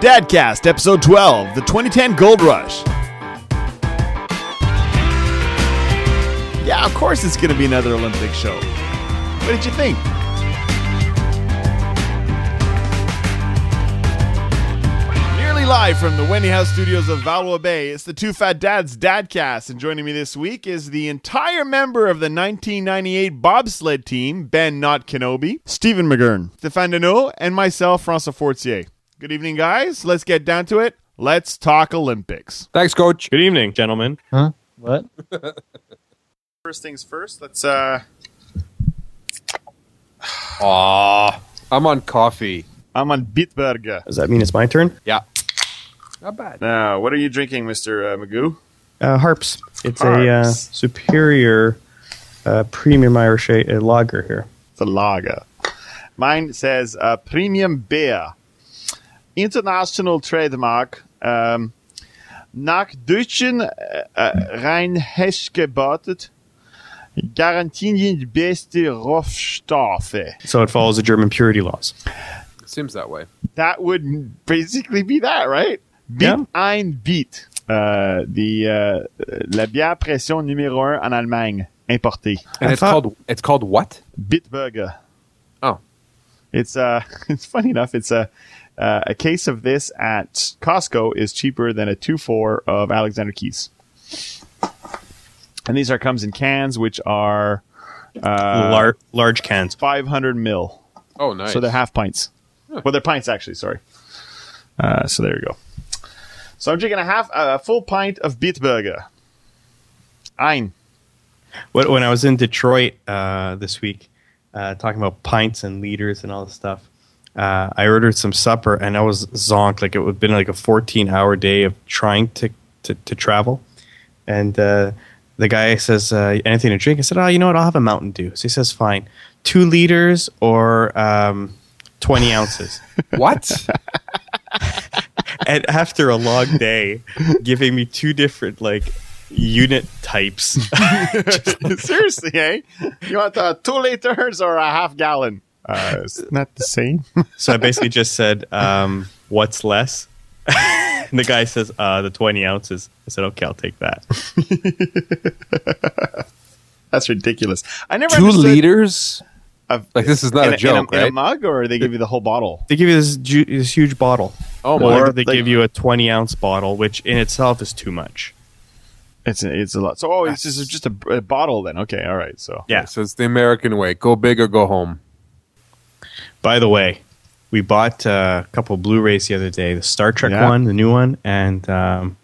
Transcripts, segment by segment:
Dadcast, episode 12, the 2010 Gold Rush. Yeah, of course it's going to be another Olympic show. What did you think? Nearly live from the Wendy House studios of Valois Bay, it's the Two Fat Dads Dadcast, and joining me this week is the entire member of the 1998 bobsled team, Ben Not Kenobi, Stephen McGurn, Stéphane Deneau, and myself, François Fortier. Good evening, guys. Let's get down to it. Let's talk Olympics. Thanks, coach. Good evening, gentlemen. Huh? What? First things first, let's uh Aw. I'm on coffee. I'm on Bitburger. Does that mean it's my turn? Yeah. Not bad. Now, what are you drinking, Mr. Uh, Magoo? Uh, Harps. It's a uh, superior uh, premium Irish a, a lager here. It's a lager. Mine says uh, premium beer. International trademark. Um, nach deutschen äh, äh, Reinheitsgebot garantien die beste Rohstoffe. So it follows the German purity laws. It seems that way. That would basically be that, right? Beat Yeah. ein Beat. Uh, the uh, la bière pression numéro un en Allemagne, importée. And I it's thought- called it's called what? Bitburger. Oh. It's uh, it's funny enough. It's a uh, a case of this at Costco is cheaper than a two four of Alexander Keith's. And these are comes in cans, which are uh, Lar- large cans. 500 mil. Oh, nice. So they're half pints. Well, they're pints actually. Sorry. Uh, so there you go. So I'm drinking a half, a full pint of Bitburger. Ein. When when I was in Detroit uh, this week, uh, talking about pints and liters and all this stuff, uh, I ordered some supper and I was zonked. Like it would have been like a 14 hour day of trying to, to, to travel. And uh, the guy says, uh, anything to drink? I said, oh, you know what? I'll have a Mountain Dew. So he says, fine. Two liters or um, 20 ounces. what? and after a long day, giving me two different like unit types. Seriously, eh? You want uh, two liters or a half gallon? Uh, isn't that the same? so I basically just said, um, "What's less?" and the guy says, uh, "The twenty ounces." I said, "Okay, I'll take that." That's ridiculous. I never Two understood liters? of- Like this is not in a joke, in a, right? In a mug, or they give you the whole bottle? They give you this, ju- this huge bottle, oh my. or Or, they like- give you a twenty ounce bottle, which in itself is too much. It's a, it's a lot. So oh, it's just just a, a bottle then. Okay, all right. So Yeah. So it's the American way. Go big or go home. By the way, we bought uh, a couple Blu-rays the other day: the Star Trek Yeah. one, the new one, and um,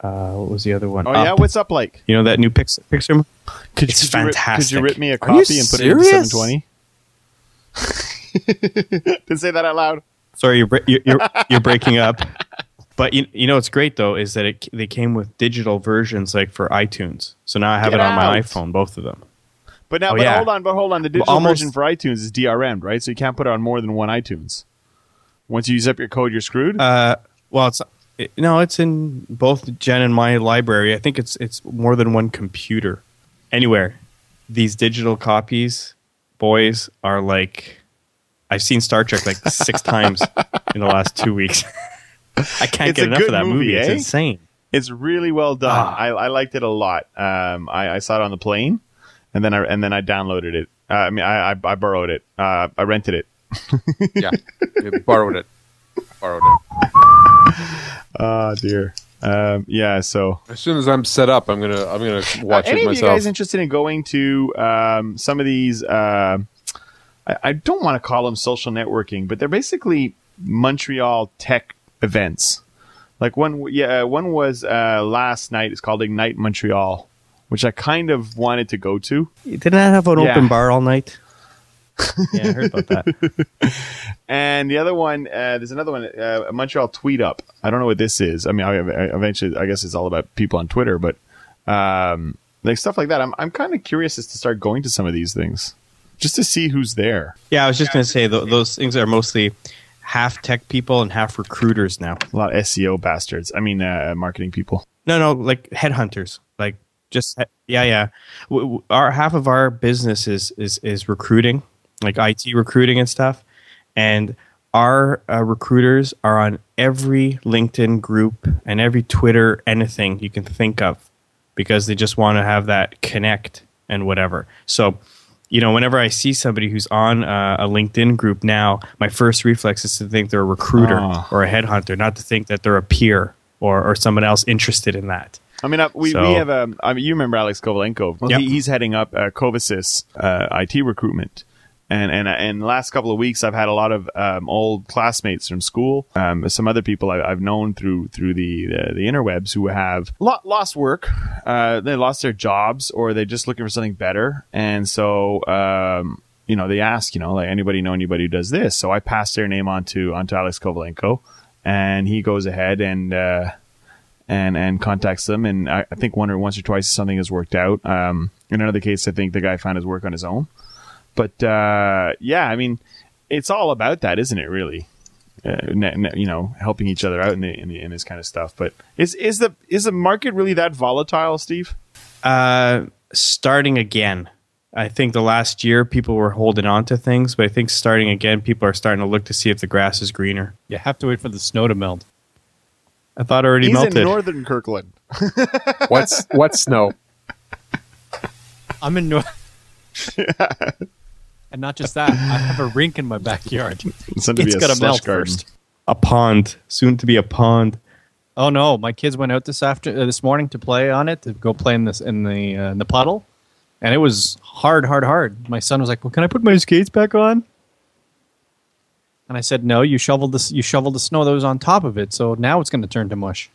uh, what was the other one? oh yeah, what's up like? you know that new Pixar? Pixar? Could It's could you rip- could you rip me a copy and put it in serious? 720? Didn't say that out loud. Sorry, you're, you're, you're, breaking up. But you, you know what's great though is that it, they came with digital versions like for iTunes. So now I have Get it on my iPhone, both of them. But now, Oh, but yeah. hold on, but hold on. The digital almost- version for iTunes is DRM, right? So you can't put it on more than one iTunes. Once you use up your code, you're screwed. Uh, well, it's it, no, it's in both Jen and my library. I think it's it's more than one computer. Anywhere, these digital copies, boys, are like I've seen Star Trek like six times in the last two weeks. I can't It's get enough of that movie, movie. It's eh? insane. It's really well done. Ah. I, I liked it a lot. Um, I, I saw it on the plane, and then I and then I downloaded it. Uh, I mean, I, I I borrowed it. Uh, I rented it. Yeah. Borrowed it. Borrowed it. Oh dear. Um, yeah. So, As soon as I'm set up, I'm gonna I'm gonna watch Uh, any it of you guys interested in going to um, some of these? Uh, I, I don't want to call them social networking, but they're basically Montreal tech events. Like one, yeah, one was uh, last night. It's called Ignite Montreal, which I kind of wanted to go to. Didn't I have an Yeah. open bar all night? yeah, I heard about that. And the other one, uh, there's another one, uh, Montreal Tweet Up. I don't know what this is. I mean, I, I eventually, I guess it's all about people on Twitter, but um, like stuff like that. I'm, I'm kind of curious as to start going to some of these things just to see who's there. Yeah, I was just going to say th- those things are mostly half tech people and half recruiters now. A lot of SEO bastards. I mean, uh, marketing people. No, no, like headhunters. Like just yeah, yeah. W- w- Our half of our business is is is recruiting, like IT recruiting and stuff. And our uh, recruiters are on every LinkedIn group and every Twitter, anything you can think of, because they just want to have that connect and whatever. So, you know, whenever I see somebody who's on uh, a LinkedIn group now, my first reflex is to think they're a recruiter Oh. or a headhunter, not to think that they're a peer or, or someone else interested in that. I mean, we, So- we have a. I mean, you remember Alex Kovalenko? Well, Yep. he, he's heading up uh, Covasys uh, IT recruitment, and and and the last couple of weeks, I've had a lot of um, old classmates from school, um, some other people I, I've known through through the the, the interwebs who have lo- lost work, uh, they lost their jobs, or they're just looking for something better, and so. Um, you know, they ask, you know, like anybody know anybody who does this? So I pass their name on to onto Alex Kovalenko, and he goes ahead and uh, and and contacts them. And I, I think one or once or twice something has worked out. Um, in another case, I think the guy found his work on his own. But uh, yeah, I mean, it's all about that, isn't it? Really, uh, ne- ne- you know, helping each other out in, the, in, the, in this kind of stuff. But is is the is the market really that volatile, Steve? Uh, starting again. I think the last year people were holding on to things, but I think starting again, people are starting to look to see if the grass is greener. You have to wait for the snow to melt. I thought it already He's melted. in northern Kirkland. What's what's snow? I'm in North. and not just that, I have a rink in my backyard. It's going to It's a gonna melt garden. first. a pond, soon to be a pond. Oh no, my kids went out this after uh, this morning to play on it to go play in this in the uh, in the puddle, and it was hard, hard, hard. My son was like, "Well, can I put my skates back on?" And I said, "No, you shoveled this. You shoveled the snow that was on top of it, so now it's going to turn to mush."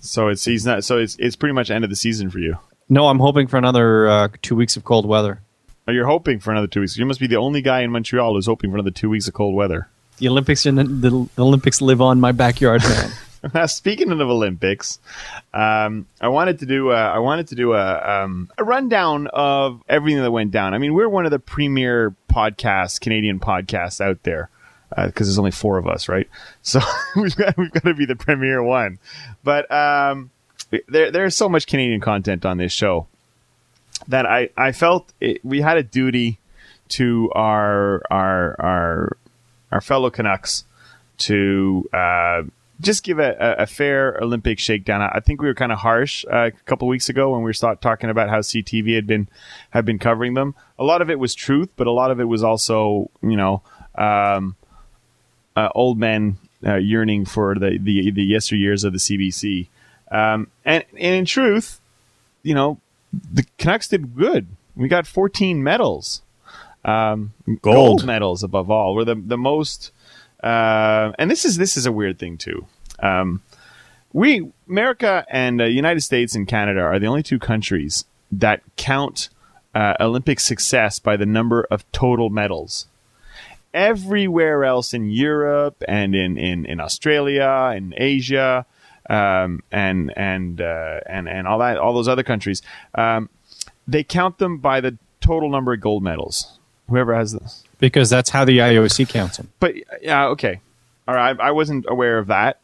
So it's he's not. So it's it's pretty much end of the season for you. No, I'm hoping for another uh, two weeks of cold weather. Or you're hoping for another two weeks. You must be the only guy in Montreal who's hoping for another two weeks of cold weather. The Olympics and the, the Olympics live on my backyard, man. Speaking of Olympics, um, I wanted to do a, I wanted to do a, um, a rundown of everything that went down. I mean, we're one of the premier podcasts, Canadian podcasts out there, because there's only four of us, right? So we've got we've got to be the premier one. But um, there there's so much Canadian content on this show that I I felt it, we had a duty to our our our our fellow Canucks to uh, just give a, a, fair Olympic shakedown. I I think we were kind of harsh uh, a couple weeks ago when we were talking about how CTV had been had been covering them. A lot of it was truth, but a lot of it was also you know um, uh, old men uh, yearning for the, the the yesteryears of the CBC. Um, and and in truth, you know, the Canucks did good. We got 14 medals um, Gold. medals above all. We're the the most, uh, and this is this is a weird thing too. Um, we America and uh, United States and Canada are the only two countries that count uh, Olympic success by the number of total medals. Everywhere else in Europe and in, in, in Australia and Asia um, and and uh, and and all that all those other countries, um, they count them by the total number of gold medals. Whoever has this, because that's how the IOC counts them. but yeah, okay, all right. I wasn't aware of that.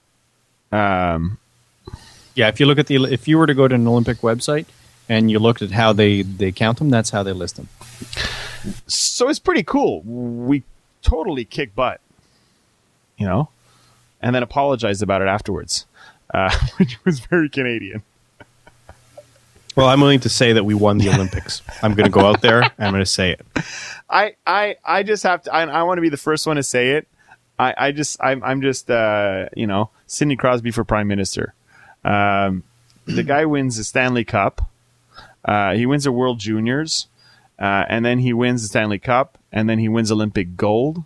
Um, Yeah, if you look at the if you were to go to an Olympic website and you looked at how they they count them, that's how they list them. so it's pretty cool. We totally kick butt, you know, and then apologized about it afterwards, uh, which was very Canadian. Well, I'm willing to say that we won the Olympics. I'm going to go out there. I'm going to say it. I, I, I just have to. I, I want to be the first one to say it. I, I just, I'm, I'm just, uh, you know, Sidney Crosby for prime minister. Um, the guy wins the Stanley Cup. Uh, he wins the World Juniors, uh, and then he wins the Stanley Cup, and then he wins Olympic gold.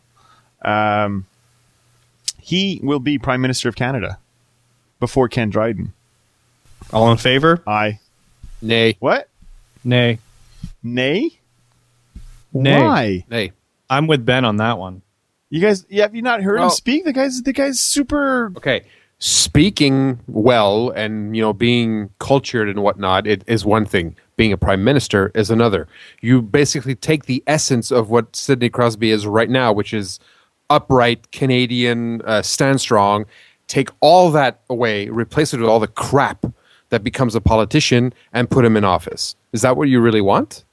Um, he will be prime minister of Canada before Ken Dryden. All in favor? Aye. Nay, what? Nay, Nay. Nay. Why? nay. I'm with Ben on that one. You guys, yeah, have you not heard him speak? The guy's, the guy's super Okay, speaking well and you know being cultured and whatnot it is one thing. Being a prime minister is another. You basically take the essence of what Sidney Crosby is right now, which is upright Canadian, uh, stand strong. Take all that away, replace it with all the crap that becomes a politician, and put him in office. Is that what you really want?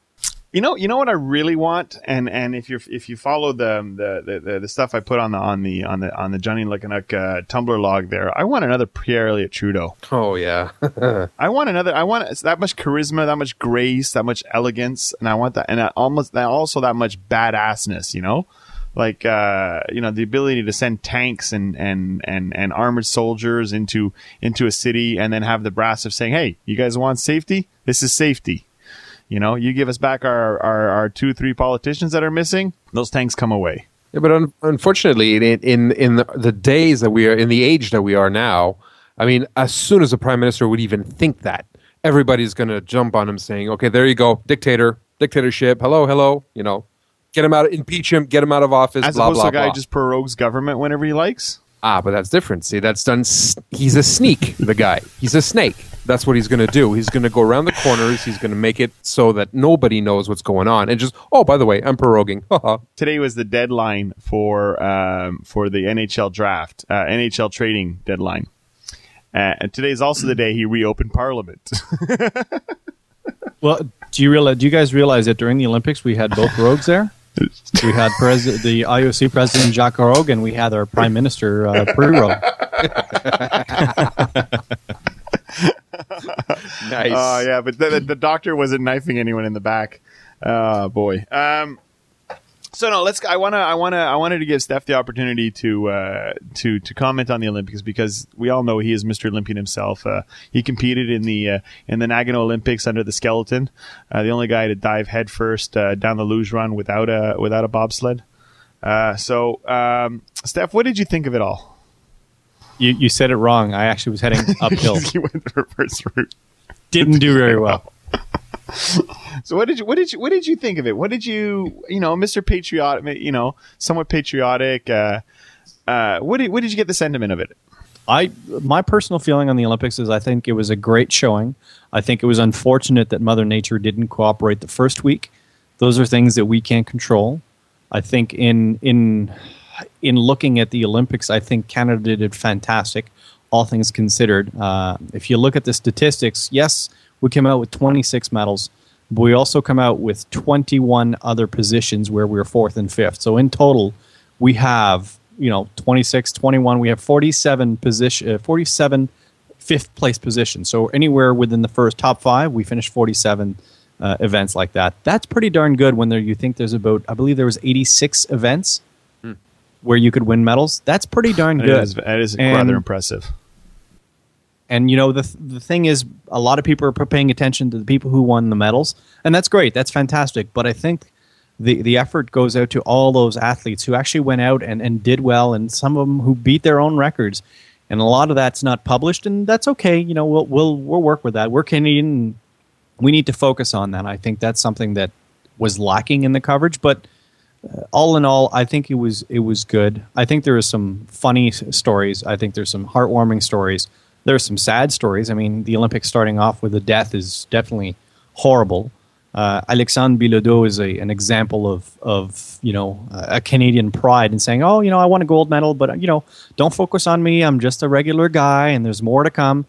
You know, you know what I really want, and and if you if you follow the the, the the stuff I put on the on the on the on the Johnny Luckenook uh, Tumblr log there, I want another Pierre Elliott Trudeau. Oh yeah. I want another. I want that much charisma, that much grace, that much elegance, and I want that, and that almost that also that much badassness. You know, like uh, you know the ability to send tanks and and and and armored soldiers into into a city, and then have the brass of saying, "Hey, you guys want safety? This is safety." You know, you give us back our, our, our two, three politicians that are missing, those tanks come away. Yeah, but un- unfortunately, in in in the, the days that we are in the age that we are now, I mean, as soon as a prime minister would even think that, everybody's going to jump on him, saying, "Okay, there you go, dictator, dictatorship. Hello, hello. You know, get him out, impeach him, get him out of office." As blah opposed blah to a guy blah. just prorogues government whenever he likes. Ah, but that's different. See, that's done. s- He's a sneak. The guy. He's a snake. That's what he's going to do. He's going to go around the corners. He's going to make it so that nobody knows what's going on, and just, oh, by the way, I'm proroguing. Today was the deadline for um, for the NHL draft, uh, NHL trading deadline. Uh, and today is also the day he reopened Parliament. Well, do you realize? Do you guys realize that during the Olympics we had both rogues there? We had pres- the IOC president Jacques Rogge, and we had our prime minister uh, pre-rogue. Nice. Oh yeah, but the, the, the doctor wasn't knifing anyone in the back. Oh boy. Um, so no, let's. I wanna. I wanna. I wanted to give Steph the opportunity to uh, to to comment on the Olympics because we all know he is Mr. Olympian himself. Uh, he competed in the uh, in the Nagano Olympics under the skeleton, uh, the only guy to dive headfirst uh, down the luge run without a without a bobsled. Uh, so, um, Steph, what did you think of it all? You, you said it wrong. I actually was heading uphill. you went the reverse route. Didn't do very well. So what did you what did you what did you think of it? What did you you know, Mr. Patriotic, you know, somewhat patriotic. Uh, uh, what did what did you get the sentiment of it? I my personal feeling on the Olympics is I think it was a great showing. I think it was unfortunate that Mother Nature didn't cooperate the first week. Those are things that we can't control. I think in in in looking at the Olympics, I think Canada did fantastic, all things considered. Uh, if you look at the statistics, yes, we came out with 26 medals, but we also come out with 21 other positions where we were fourth and fifth. So in total, we have you know 26 21 we have 47 position uh, 47 fifth place position so anywhere within the first top five we finished 47 uh, events like that that's pretty darn good when there you think there's about i believe there was 86 events where you could win medals that's pretty darn good is, that is And- rather impressive. and you know the the thing is, a lot of people are paying attention to the people who won the medals, and that's great. That's fantastic. But I think the the effort goes out to all those athletes who actually went out and, and did well, and some of them who beat their own records. And a lot of that's not published, and that's okay. You know, we'll we'll we'll work with that. We're Canadian. We need to focus on that. I think that's something that was lacking in the coverage, but all in all, I think it was it was good. I think there was some funny stories. I think there's some heartwarming stories. There's some sad stories. I mean, the Olympics starting off with a death is definitely horrible. Uh, Alexandre Bilodeau is a, an example of of you know a Canadian pride in saying, oh, you know, I won a gold medal, but you know, don't focus on me. I'm just a regular guy, and there's more to come.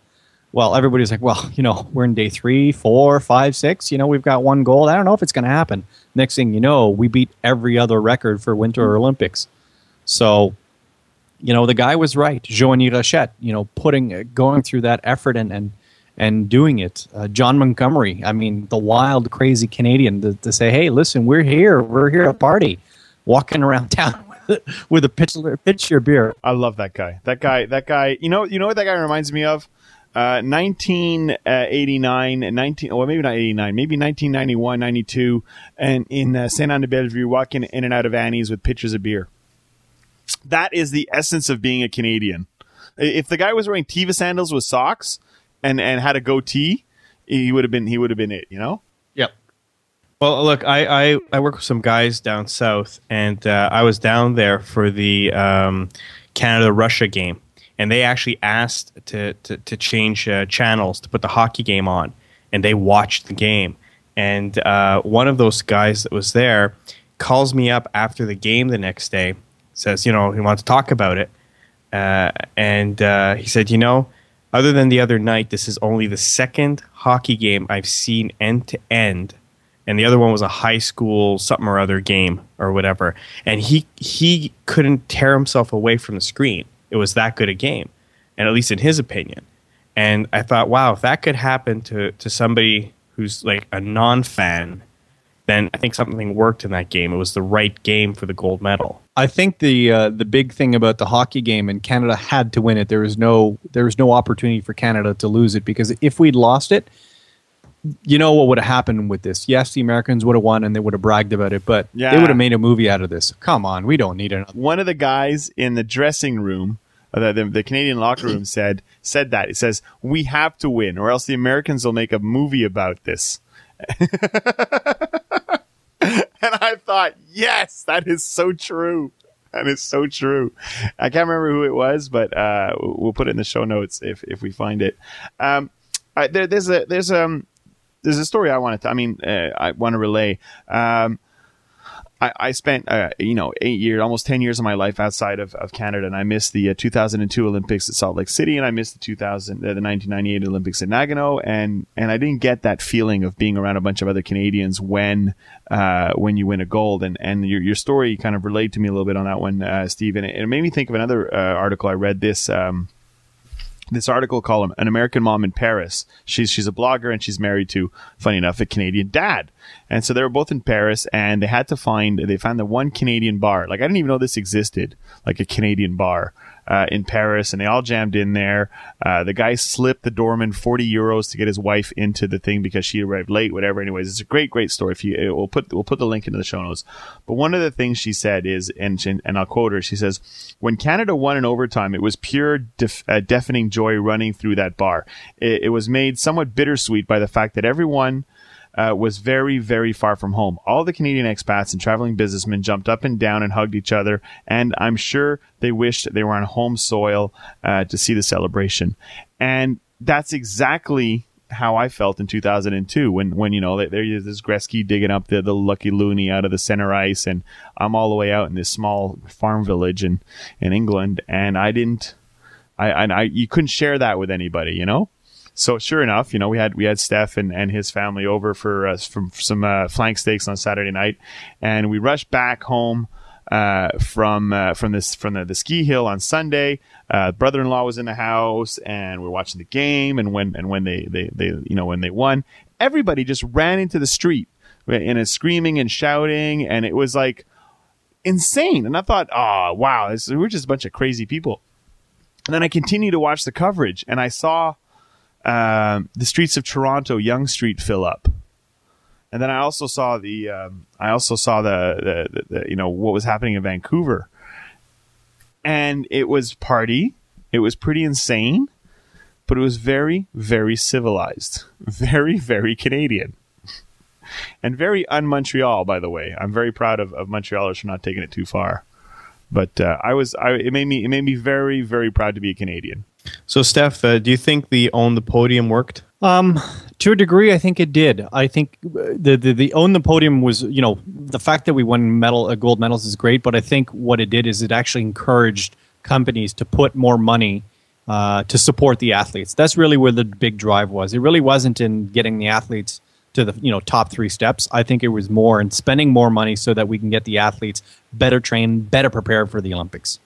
Well, everybody's like, well, you know, we're in day three, four, five, six. You know, we've got one gold. I don't know if it's going to happen. Next thing you know, we beat every other record for Winter Olympics. So, you know, the guy was right. Joanie Rochette, you know, putting, uh, going through that effort and and and doing it. Uh, Jon Montgomery, I mean, the wild, crazy Canadian to, to say, hey, listen, we're here, we're here to party, walking around town with, with a pitcher, pitcher beer. I love that guy. That guy. That guy. You know. You know what that guy reminds me of? Uh, 1989 and 19. Well, maybe not 89. Maybe 1991, 92, and in uh, Saint Anne de Bellevue, walking in and out of Annie's with pitchers of beer. That is the essence of being a Canadian. If the guy was wearing Teva sandals with socks and and had a goatee, he would have been he would have been it. You know. Yep. Well, look, I, I, I work with some guys down south, and uh, I was down there for the um, Canada Russia game, and they actually asked to to, to change uh, channels to put the hockey game on, and they watched the game. And uh, one of those guys that was there calls me up after the game the next day, says, you know, he wants to talk about it, uh, and uh, he said, you know, other than the other night, this is only the second hockey game I've seen end to end and the other one was a high school something or other game or whatever. And he he couldn't tear himself away from the screen. It was that good a game, and at least in his opinion. And I thought, wow, if that could happen to to somebody who's like a non fan, then I think something worked in that game. It was the right game for the gold medal. I think the uh, the big thing about the hockey game and Canada had to win it. There was no there was no opportunity for Canada to lose it because if we'd lost it, you know what would have happened with this? Yes, the Americans would have won and they would have bragged about it, but Yeah. they would have made a movie out of this. Come on, we don't need another. one of the guys in the dressing room, uh, the, the, the Canadian locker room, said said that. It says we have to win, or else the Americans will make a movie about this. and I thought, yes, that is so true. That is so true. I can't remember who it was, but uh, we'll put it in the show notes if if we find it. Um, there, there's a there's um there's a story I wanted to. I mean, uh, I want to relay. Um, I, I spent uh, you know eight years, almost ten years of my life outside of, of Canada, and I missed the uh, 2002 Olympics at Salt Lake City, and I missed the 2000 uh, the 1998 Olympics at Nagano, and and I didn't get that feeling of being around a bunch of other Canadians when uh, when you win a gold, and and your your story kind of relayed to me a little bit on that one, uh, Steve, and it, it made me think of another uh, article I read this. Um, this article called "An American Mom in Paris." She's she's a blogger and she's married to, funny enough, a Canadian dad. And so they were both in Paris, and they had to find they found the one Canadian bar. Like I didn't even know this existed, like a Canadian bar uh, in Paris, and they all jammed in there. Uh, the guy slipped the doorman forty euros to get his wife into the thing because she arrived late. Whatever. Anyways, it's a great great story. If you we'll put we'll put the link into the show notes. But one of the things she said is, and and I'll quote her. She says, "When Canada won in overtime, it was pure def- uh, deafening joy running through that bar. It, it was made somewhat bittersweet by the fact that everyone." Uh, was very, very far from home. All the Canadian expats and traveling businessmen jumped up and down and hugged each other, and I'm sure they wished they were on home soil uh, to see the celebration. And that's exactly how I felt in 2002 when, when you know, there's this Gretzky digging up the, the Lucky Loonie out of the center ice, and I'm all the way out in this small farm village in, in England, and I didn't, I, and I, you couldn't share that with anybody, you know? So sure enough, you know, we had we had Steph and, and his family over for uh, from some uh, flank steaks on Saturday night, and we rushed back home uh, from uh, from this from the, the ski hill on Sunday. Uh, brother-in-law was in the house, and we are watching the game. And when and when they, they they you know when they won, everybody just ran into the street and is screaming and shouting, and it was like insane. And I thought, oh wow, this, we're just a bunch of crazy people. And then I continued to watch the coverage, and I saw um, the streets of Toronto, Yonge Street, fill up. And then I also saw the um, I also saw the, the, the, the you know what was happening in Vancouver, and it was party. It was pretty insane, but it was very very civilized, very very Canadian, and very un Montreal. By the way, I'm very proud of, of Montrealers for not taking it too far. But uh, I was I, it made me it made me very very proud to be a Canadian. So, Steph, uh, do you think the own the podium worked? Um, to a degree, I think it did. I think uh, the, the the own the podium was, you know, the fact that we won medal uh, gold medals is great, but I think what it did is it actually encouraged companies to put more money uh, to support the athletes. That's really where the big drive was. It really wasn't in getting the athletes to the you know top three steps. I think it was more in spending more money so that we can get the athletes better trained, better prepared for the Olympics.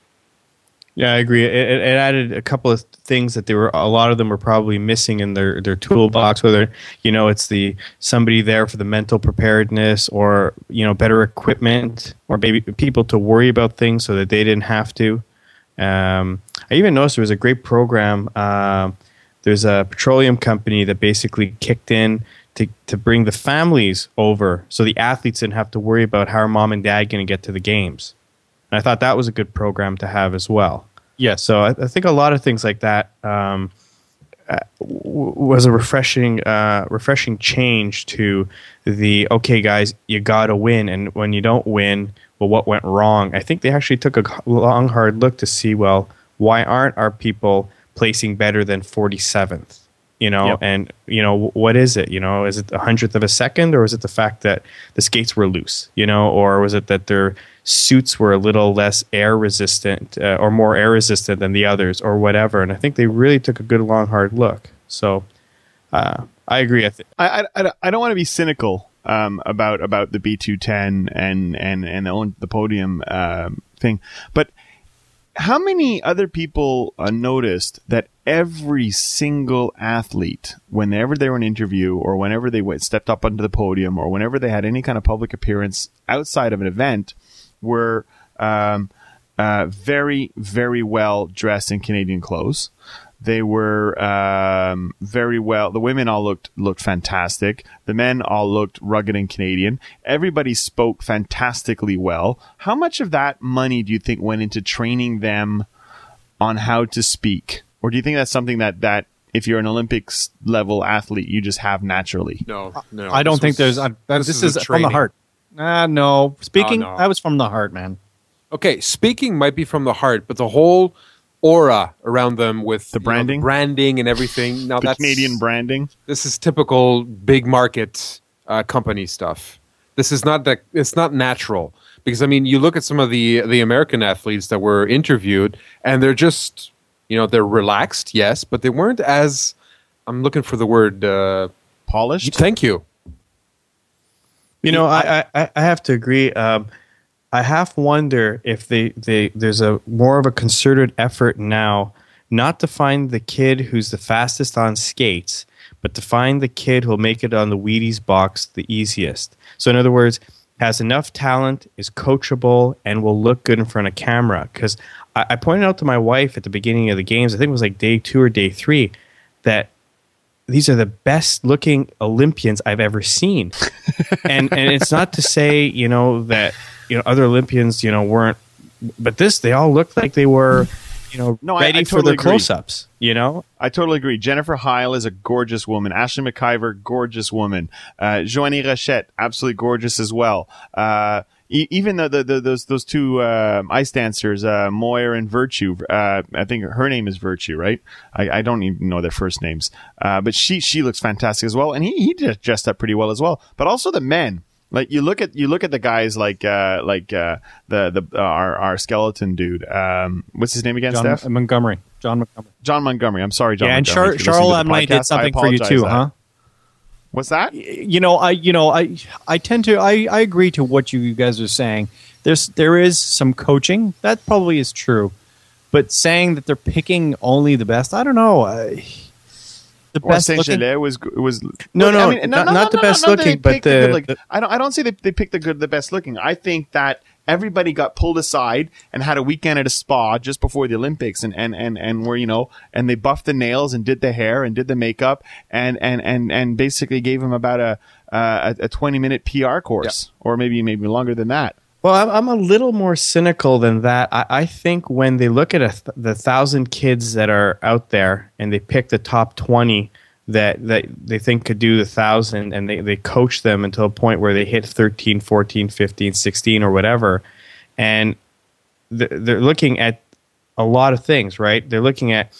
Yeah, I agree. It, it added a couple of things that they were a lot of them were probably missing in their their toolbox. Whether you know it's the somebody there for the mental preparedness, or you know better equipment, or maybe people to worry about things so that they didn't have to. Um, I even noticed there was a great program. Um there's a petroleum company that basically kicked in to to bring the families over, so the athletes didn't have to worry about how are mom and dad going to get to the games. And I thought that was a good program to have as well. Yes. So I, I think a lot of things like that um, uh, w- was a refreshing, uh, refreshing change to the okay, guys, you got to win, and when you don't win, well, what went wrong? I think they actually took a long, hard look to see, well, why aren't our people placing better than forty seventh? You know, Yep. and you know what is it? You know, is it a hundredth of a second, or is it the fact that the skates were loose? You know, or was it that their suits were a little less air resistant uh, or more air resistant than the others, or whatever? And I think they really took a good long hard look. So, uh, I agree. I think I, I, I don't- want to be cynical um, about about the B two ten and and and the the podium um, thing, but how many other people uh, noticed that every single athlete, whenever they were in an interview or whenever they went, stepped up onto the podium or whenever they had any kind of public appearance outside of an event, were um, uh, very, very well dressed in Canadian clothes. They were um, very well. The women all looked looked fantastic. The men all looked rugged and Canadian. Everybody spoke fantastically well. How much of that money do you think went into training them on how to speak, or do you think that's something that that if you're an Olympics level athlete, you just have naturally? No, no. I don't think was- there's. This, this is, a from the heart. Ah, no. Speaking, no. that was from the heart, man. Okay, speaking might be from the heart, but the whole aura around them with The you know, branding? branding, and everything. Now The that's Canadian branding. This is typical big market uh, company stuff. This is not that. It's not natural because I mean, you look at some of the the American athletes that were interviewed, and they're just you know they're relaxed, yes, but they weren't as. I'm looking for the word. Uh, Polished. thank you. You know, I, I, I have to agree. Um, I half wonder if they, they there's a more of a concerted effort now, not to find the kid who's the fastest on skates, but to find the kid who'll make it on the Wheaties box the easiest. So in other words, has enough talent, is coachable, and will look good in front of camera. Because I, I pointed out to my wife at the beginning of the games, I think it was like day two or day three, that these are the best looking Olympians I've ever seen. and and it's not to say, you know, that you know other Olympians, you know, weren't but this they all looked like they were, you know, No, ready I for totally their agree. close ups, you know? I totally agree. Jennifer Heil is a gorgeous woman. Ashleigh McIvor, gorgeous woman. Uh, Joanie Rochette, absolutely gorgeous as well. Uh, e- even the, the, the those those two um ice dancers, uh, Moir and Virtue. Uh, I think her name is Virtue, right? I, I don't even know their first names, uh, but she she looks fantastic as well, and he he dressed up pretty well as well. But also the men. Like you look at you look at the guys like uh, like uh, the the uh, our our skeleton dude. Um, what's his name again, John Steph? Montgomery. Jon Montgomery. Jon Montgomery. I'm sorry, John. yeah, and Montgomery, Char- if you're listening to Charlotte the Emily podcast. did something for you too, that. huh? What's that? you know i you know i i tend to i i agree to what you you guys are saying there's there is some coaching that probably is true but saying that they're picking only the best i don't know I, the Or best Saint looking, was was No, no, I not- not the best looking, but the the- good the- I don't I don't say they they picked the good the best looking. I think that everybody got pulled aside and had a weekend at a spa just before the Olympics and and and and were you know and they buffed the nails and did the hair and did the makeup and and and and basically gave them about a uh, a, a 20 minute PR course or maybe maybe longer than that. Well, I'm, I'm a little more cynical than that. I, I think when they look at a th- the thousand kids that are out there and they pick the top 20 that, that they think could do the thousand and they, they coach them until a point where they hit 13, 14, 15, 16 or whatever. And th- they're looking at a lot of things, right? They're looking at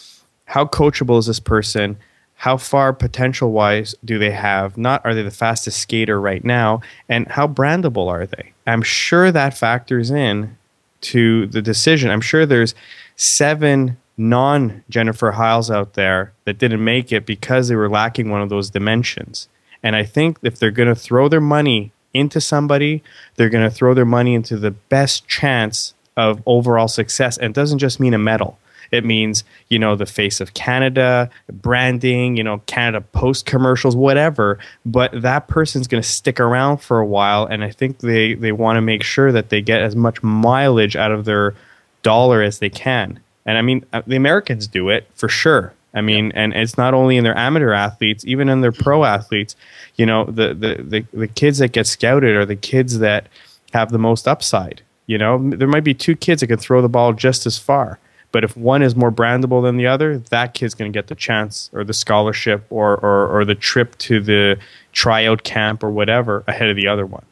how coachable is this person? How far potential wise do they have? Not are they the fastest skater right now? And how brandable are they? I'm sure that factors in to the decision. I'm sure there's seven non Jennifer Heils out there that didn't make it because they were lacking one of those dimensions. And I think if they're going to throw their money into somebody, they're going to throw their money into the best chance of overall success. And it doesn't just mean a medal. It means, you know, the face of Canada, branding, you know, Canada Post commercials, whatever. But that person's going to stick around for a while. And I think they, they want to make sure that they get as much mileage out of their dollar as they can. And I mean, uh, the Americans do it for sure. I mean, and it's not only in their amateur athletes, even in their pro athletes. You know, the, the, the, the kids that get scouted are the kids that have the most upside. You know, there might be two kids that can throw the ball just as far. But if one is more brandable than the other, that kid's going to get the chance or the scholarship or, or, or the trip to the tryout camp or whatever ahead of the other one.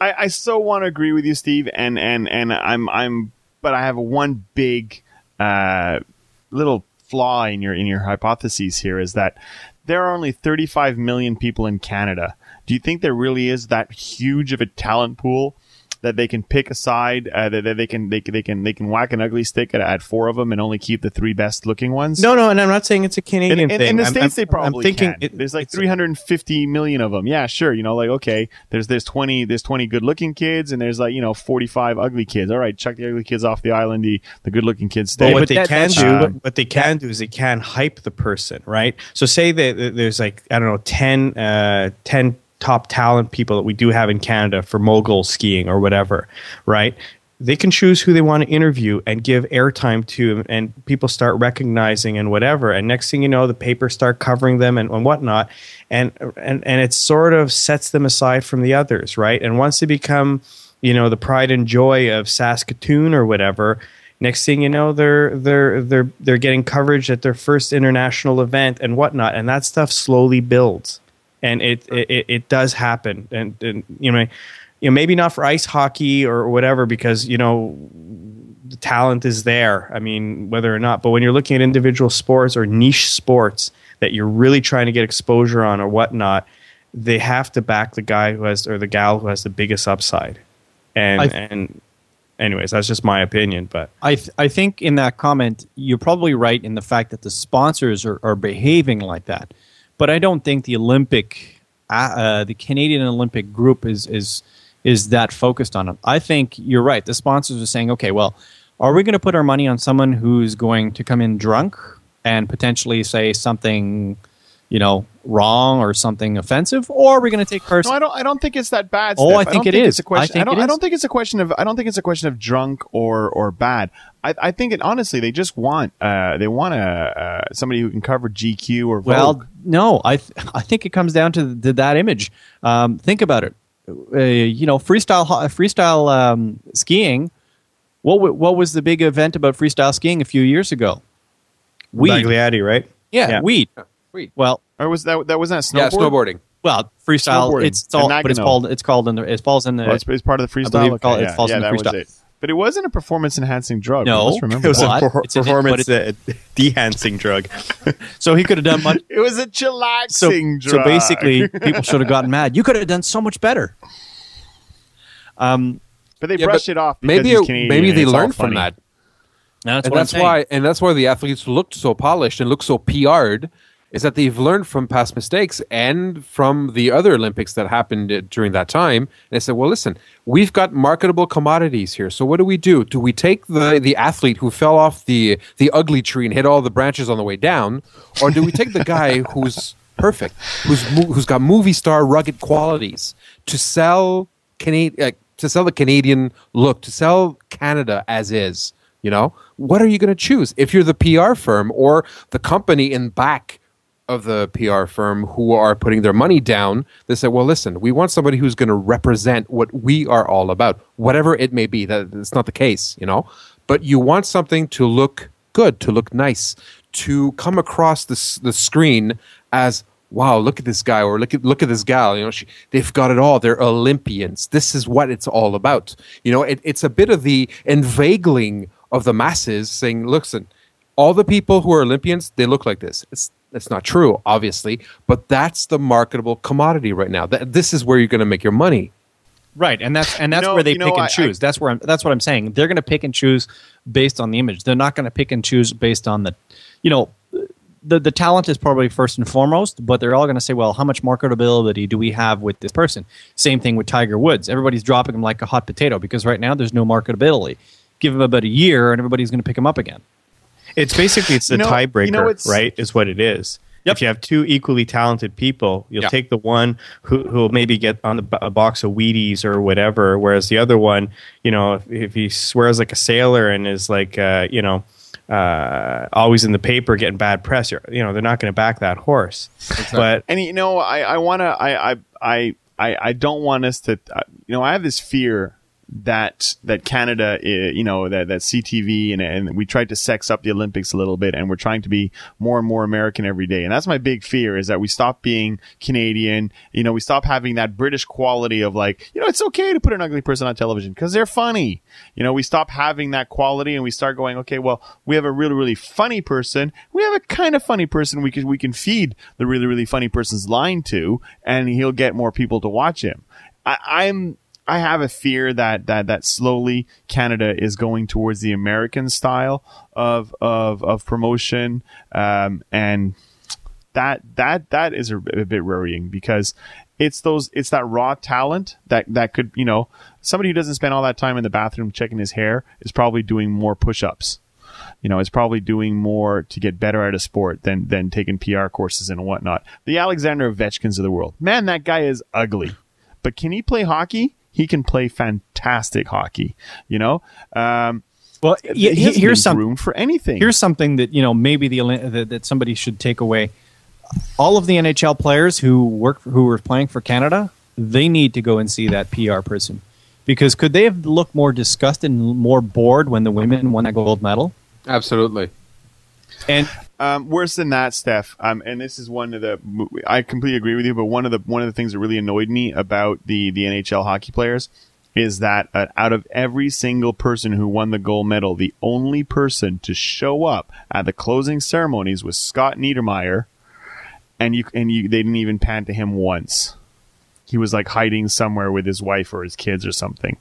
I, I so want to agree with you, Steve, and and and I'm I'm, but I have one big uh, little flaw in your in your hypotheses here is that there are only 35 million people in Canada. Do you think there really is that huge of a talent pool that they can pick a side uh, that, that they can they, can- they can they can whack an ugly stick at, at four of them and only keep the three best looking ones. No, no, and I'm not saying it's a In, Canadian in, thing. in the I'm- states, I'm- they probably I'm thinking can. it- there's like it's- 350 million of them. Yeah, sure. You know, like okay, there's there's 20 there's 20 good looking kids, and there's like you know 45 ugly kids. All right, chuck the ugly kids off the island. The the good looking kids stay. But what but they that- can do, uh, what they can do is they can hype the person, right? So say that that there's like I don't know 10, uh, 10 top talent people that we do have in Canada for mogul skiing or whatever, right? They can choose who they want to interview and give airtime to, and people start recognizing and whatever. And next thing you know, the papers start covering them and, and whatnot, and and and it sort of sets them aside from the others, right? And once they become, you know, the pride and joy of Saskatoon or whatever, next thing you know they're they're they're they're getting coverage at their first international event and whatnot and that stuff slowly builds and it it, it does happen. And, and you know you know maybe not for ice hockey or whatever because you know the talent is there. I mean whether or not but when you're looking at individual sports or niche sports that you're really trying to get exposure on or whatnot they have to back the guy who has or the gal who has the biggest upside. And I- and anyways that's just my opinion but I th- I think in that comment you're probably right in the fact that the sponsors are, are behaving like that, but I don't think the Olympic, uh, uh, the Canadian Olympic group is is is that focused on it. I think you're right. The sponsors are saying, okay, well, are we going to put our money on someone who's going to come in drunk and potentially say something, you know, wrong or something offensive, or are we going to take personal? No. I don't. I don't think it's that bad. Oh, Steph. I don't think it It's a question. I think don't. I don't think it's a question of. I don't think it's a question of drunk or or bad. I, I think it honestly. They just want. Uh, they want a uh, somebody who can cover GQ or Vogue. Well, no, I th- I think it comes down to, th- that image. Um, think about it. Uh, you know, freestyle freestyle um, skiing. What w- what was the big event about freestyle skiing a few years ago? Weed. Bagliati, right? Yeah, Yeah. weed. Weed. Well, or was that that wasn't that Yeah, snowboarding. well, freestyle. It's, it's all, in but it's called it's called in the it falls in the. Oh, it's, it's part of the freestyle. believe it Okay, it falls yeah, in the that was freestyle. it. But it wasn't a performance enhancing drug. No. let's remember It was that. a per- It's performance but uh, dehancing drug. so he could have done much. It was a So, chillaxing so drug. basically, people should have gotten mad. You could have done so much better. Um, but they Yeah, brushed but it off. Maybe it- maybe they learned from funny. that. that's and what I'm that's why and that's why the athletes looked so polished and looked so PR'd is that they've learned from past mistakes and from the other Olympics that happened during that time. And they said, well, listen, we've got marketable commodities here. So what do we do? Do we take the, the athlete who fell off the, the ugly tree and hit all the branches on the way down? Or do we take the guy who's perfect, who's, who's got movie star rugged qualities to sell Canadian, uh, to sell the Canadian look, to sell Canada as is? You know, what are you going to choose if you're the PR firm or the company in back of the PR firm who are putting their money down? They say, well, listen, we want somebody who's going to represent what we are all about, whatever it may be. That it's not the case, you know, but you want something to look good, to look nice, to come across the the screen as wow, look at this guy or look at look at this gal. You know, she, they've got it all. They're Olympians. This is what it's all about. You know, it, it's a bit of the inveigling of the masses, saying, "Listen, all the people who are Olympians, they look like this." It's it's not true, obviously, but that's the marketable commodity right now. That this is where you're going to make your money. Right, and that's and that's know- where they you know, pick and I- choose. that's where I'm, that's what I'm saying. They're going to pick and choose based on the image. They're not going to pick and choose based on the, you know, the the talent is probably first and foremost. But they're all going to say, well, how much marketability do we have with this person? Same thing with Tiger Woods. Everybody's dropping him like a hot potato because right now there's no marketability. Give him about a year, and everybody's going to pick him up again. It's basically it's the You know- tiebreaker, you know, it's- right? Is what it is. Yep. If you have two equally talented people, you'll Yeah. take the one who who will maybe get on the, b- a box of Wheaties or whatever, whereas the other one, you know, if, if he swears like a sailor and is like, uh, you know, uh, always in the paper getting bad press, you're, you know, they're not going to back that horse. But And you know, I, I want to, I, I, I, I, I don't want us to, uh, you know, I have this fear that that Canada, uh, you know, that that CTV and and we tried to sex up the Olympics a little bit, and we're trying to be more and more American every day, and that's my big fear is that we stop being Canadian, you know, we stop having that British quality of like, you know, it's okay to put an ugly person on television because they're funny, you know, we stop having that quality and we start going, okay, well, we have a really really funny person, we have a kind of funny person we can we can feed the really really funny person's line to, and he'll get more people to watch him. I, I'm. I have a fear that that that slowly Canada is going towards the American style of of of promotion, um, and that that that is a, a bit worrying because it's those it's that raw talent that that could you know somebody who doesn't spend all that time in the bathroom checking his hair is probably doing more push-ups. You know is probably doing more to get better at a sport than than taking pr courses and whatnot. The alexander ovechkins of the world. Man that guy is ugly. But can he play hockey he can play fantastic hockey you know um Well, he y- hasn't some room for anything here's something that you know maybe the Olymp- that, that somebody should take away. All of the NHL players who work for, who are playing for Canada, they need to go and see that PR person because could they have looked more disgusted and more bored when the women won that gold medal? Absolutely. And Um, worse than that, Steph. Um, and this is one of the. I completely agree with you, but one of the one of the things that really annoyed me about the the NHL hockey players is that uh, out of every single person who won the gold medal, the only person to show up at the closing ceremonies was Scott Niedermayer, and you and you they didn't even pan to him once. He was like hiding somewhere with his wife or his kids or something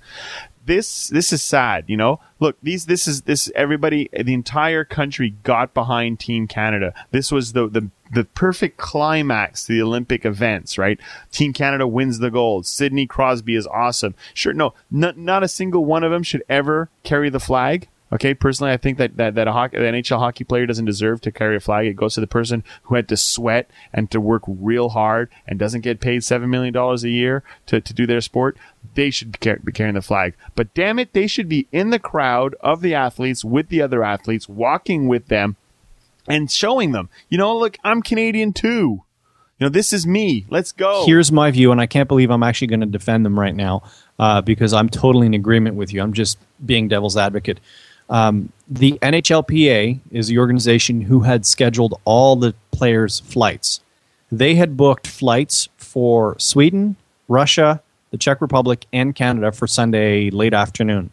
this this is sad you know? Look these this is this everybody the entire country got behind team canada. This was the the the perfect climax to the olympic events right? Team canada wins the gold. Sidney crosby is awesome. Sure no not, not a single one of them should ever carry the flag Okay, personally, I think that that, that a hockey, an NHL hockey player doesn't deserve to carry a flag. It goes to the person who had to sweat and to work real hard and doesn't get paid seven million dollars a year to, to do their sport. They should be, carrying the flag. But damn it, they should be in the crowd of the athletes with the other athletes, walking with them and showing them. You know, look, I'm Canadian too. You know, this is me. Let's go. here's my view, and I can't believe I'm actually going to defend them right now uh, because I'm totally in agreement with you. I'm just being devil's advocate. Um, the NHLPA is the organization who had scheduled all the players' flights. They had booked flights for Sweden, Russia, the Czech Republic, and Canada for Sunday late afternoon.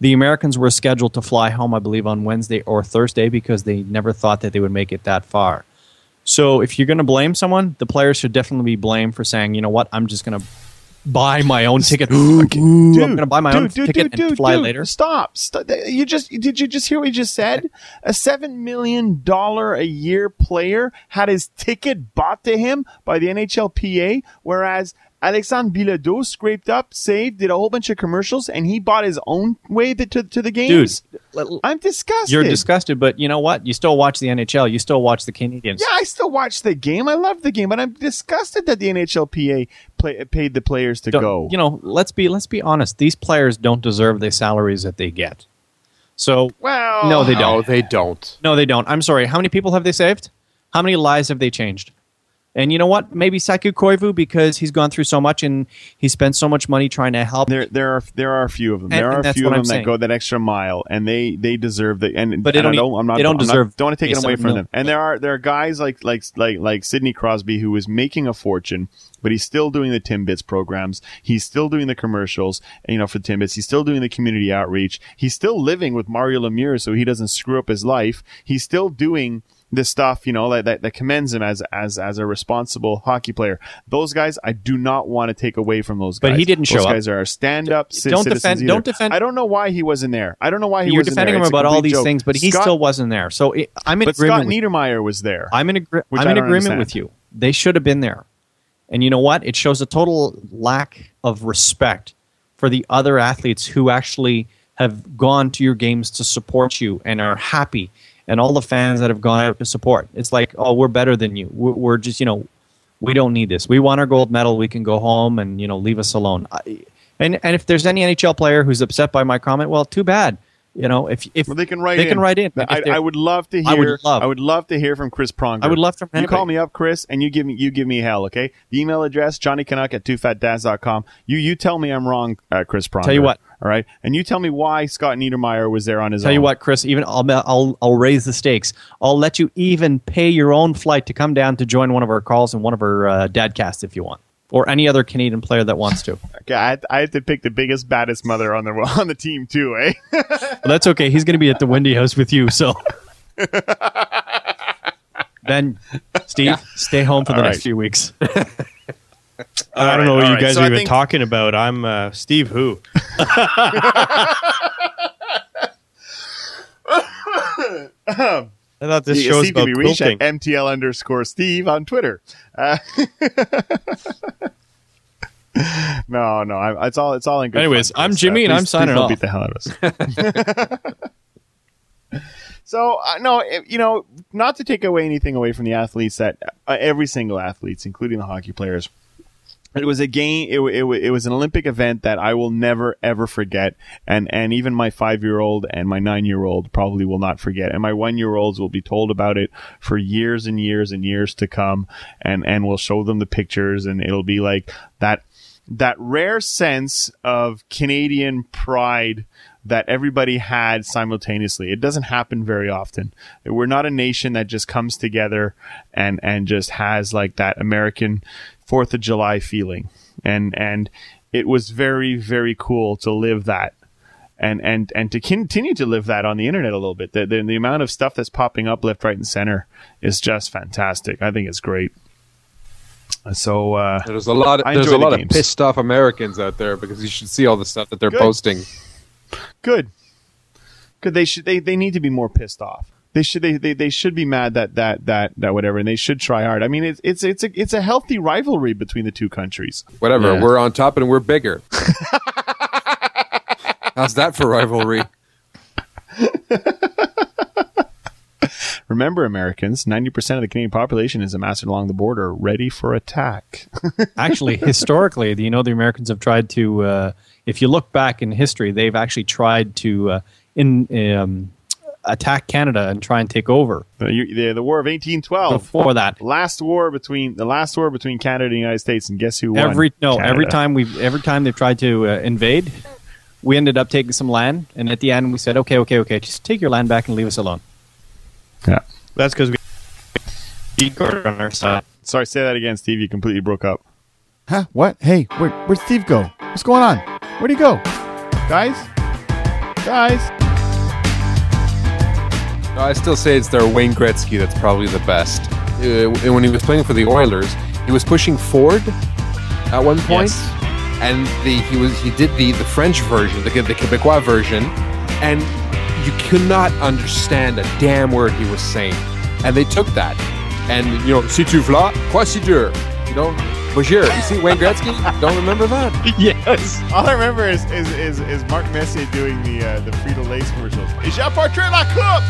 The Americans were scheduled to fly home, I believe, on Wednesday or Thursday because they never thought that they would make it that far. So if you're going to blame someone, the players should definitely be blamed for saying, you know what, I'm just going to buy my own ticket. I'm going to buy my own dude, ticket and fly later. Stop. Stop. You just did you just hear what you just said? A seven million dollar a year player had his ticket bought to him by the NHLPA, whereas Alexandre Bilodeau scraped up, saved, did a whole bunch of commercials, and he bought his own way to to the games. Dude, I'm disgusted. You're disgusted, but you know what? You still watch the NHL. You still watch the Canadians. Yeah, I still watch the game. I love the game, but I'm disgusted that the NHLPA play, paid the players to Don't- go. You know, let's be let's be honest. These players don't deserve the salaries that they get. So well, no, they don't. they don't. No, they don't. I'm sorry. How many people have they saved? How many lives have they changed? And you know what? Maybe Saku Koivu because he's gone through so much and he spent so much money trying to help. There, there are there are a few of them. And- there are a few of them that go that extra mile, and they they deserve the. And But they don't I'm not. they don't I'm not- deserve don't want to take it away from mil. them. And there are there are guys like like like like Sidney Crosby who is making a fortune, but he's still doing the Timbits programs. He's still doing the commercials. You know, for Timbits, he's still doing the community outreach. He's still living with Mario Lemieux, so he doesn't screw up his life. He's still doing the stuff you know that, that that commends him as as as a responsible hockey player. Those guys, I do not want to take away from those guys. But he didn't those show up. Those guys are stand up. Don't defend- don't defend- I don't know why he wasn't there. I don't know why he was. You're defending him about all these joke. things, but he Scott- still wasn't there. So it, I'm in But agreement. Scott. Niedermayer was there. I'm in, Which I'm in agreement understand. with you. They should have been there. And you know what? It shows a total lack of respect for the other athletes who actually have gone to your games to support you and are happy, and all the fans that have gone out to support. It's like, oh, we're better than you. We're, we're just, you know, we don't need this. We want our gold medal. We can go home and you know leave us alone. I, and and if there's any NHL player who's upset by my comment, well, too bad. You know, if if Well, they can write they in. can write in. I, I would love to hear. I would love- I would love to hear from Chris Pronger. I would love to. You call me up, Chris, and you give me you give me hell. Okay. The email address johnnycanuck at twofatdads.com. You you tell me I'm wrong, uh, Chris Pronger. Tell you what. All right, and you tell me why Scott Niedermayer was there on his own. Tell own. you what, Chris. Even I'll, I'll I'll raise the stakes. I'll let you even pay your own flight to come down to join one of our calls and one of our uh, dadcasts if you want, or any other Canadian player that wants to. Okay, I, had- I had to pick the biggest, baddest mother on the on the team too, eh? But that's okay. He's going to be at the Windy House with you. So then, Steve, stay home for the All next right. few weeks. I don't know right, what all you right. guys So are I even think- talking about. I'm uh, Steve Who. I thought this Yeah, show is Steve can about be reached quilting. at MTL underscore Steve on Twitter. Uh, no, no, I, it's all it's all in good. Anyways, fun, I'm Chris. Jimmy and please- I'm signing please don't off. Beat the hell out of us. so uh, no, it- you know, not to take away anything away from the athletes that uh, every single athletes, including the hockey players. It was a game. It, it, it was an Olympic event that I will never ever forget, and and even my five year old and my nine year old probably will not forget, and my one year olds will be told about it for years and years and years to come, and and we'll show them the pictures, and it'll be like that that rare sense of Canadian pride that everybody had simultaneously. It doesn't happen very often. We're not a nation that just comes together and and just has like that American Fourth of July feeling. And and it was very very cool to live that. And, and and to continue to live that on the internet a little bit, the, the the amount of stuff that's popping up left, right, and center is just fantastic. I think it's great. So uh, There's a lot. Of, there's a the lot of pissed off Americans out there because you should see all the stuff that they're Good. posting. Good. Good. They should. They, they need to be more pissed off. They should. They, they, they should be mad that that that that whatever, and they should try hard. I mean, it's it's it's a it's a healthy rivalry between the two countries. Whatever. Yeah. We're on top and we're bigger. How's that for rivalry? Remember, Americans, ninety percent of the Canadian population is amassed along the border, ready for attack. actually, historically, you know, the Americans have tried to. Uh, if you look back in history, they've actually tried to uh, in um, attack Canada and try and take over. the, you- the the War of eighteen twelve. Before that, Last war between the last war between Canada and the United States, and guess who won? every no, every time we every time they've tried to uh, invade, we ended up taking some land, and at the end we said, okay, okay, okay, just take your land back and leave us alone. Yeah. That's because we beat Gordon on our side. Sorry, say that again, Steve. You completely broke up. Huh? What? Hey, where, where'd Steve go? What's going on? Where'd he go? Guys, guys. I still say it's their Wayne Gretzky that's probably the best. Uh, when he was playing for the Oilers, he was pushing Ford at one point, Yes. and the he was he did the the French version, the the Quebecois version, and you could not understand a damn word he was saying. And they took that, and you know, si tu v'la, quoi si dur, you know, bonjour. You see Wayne Gretzky? Don't remember that? yes. All I remember is is, is, is Mark Messier doing the uh, the Frito Lay's commercials. Is your portrait la coupe?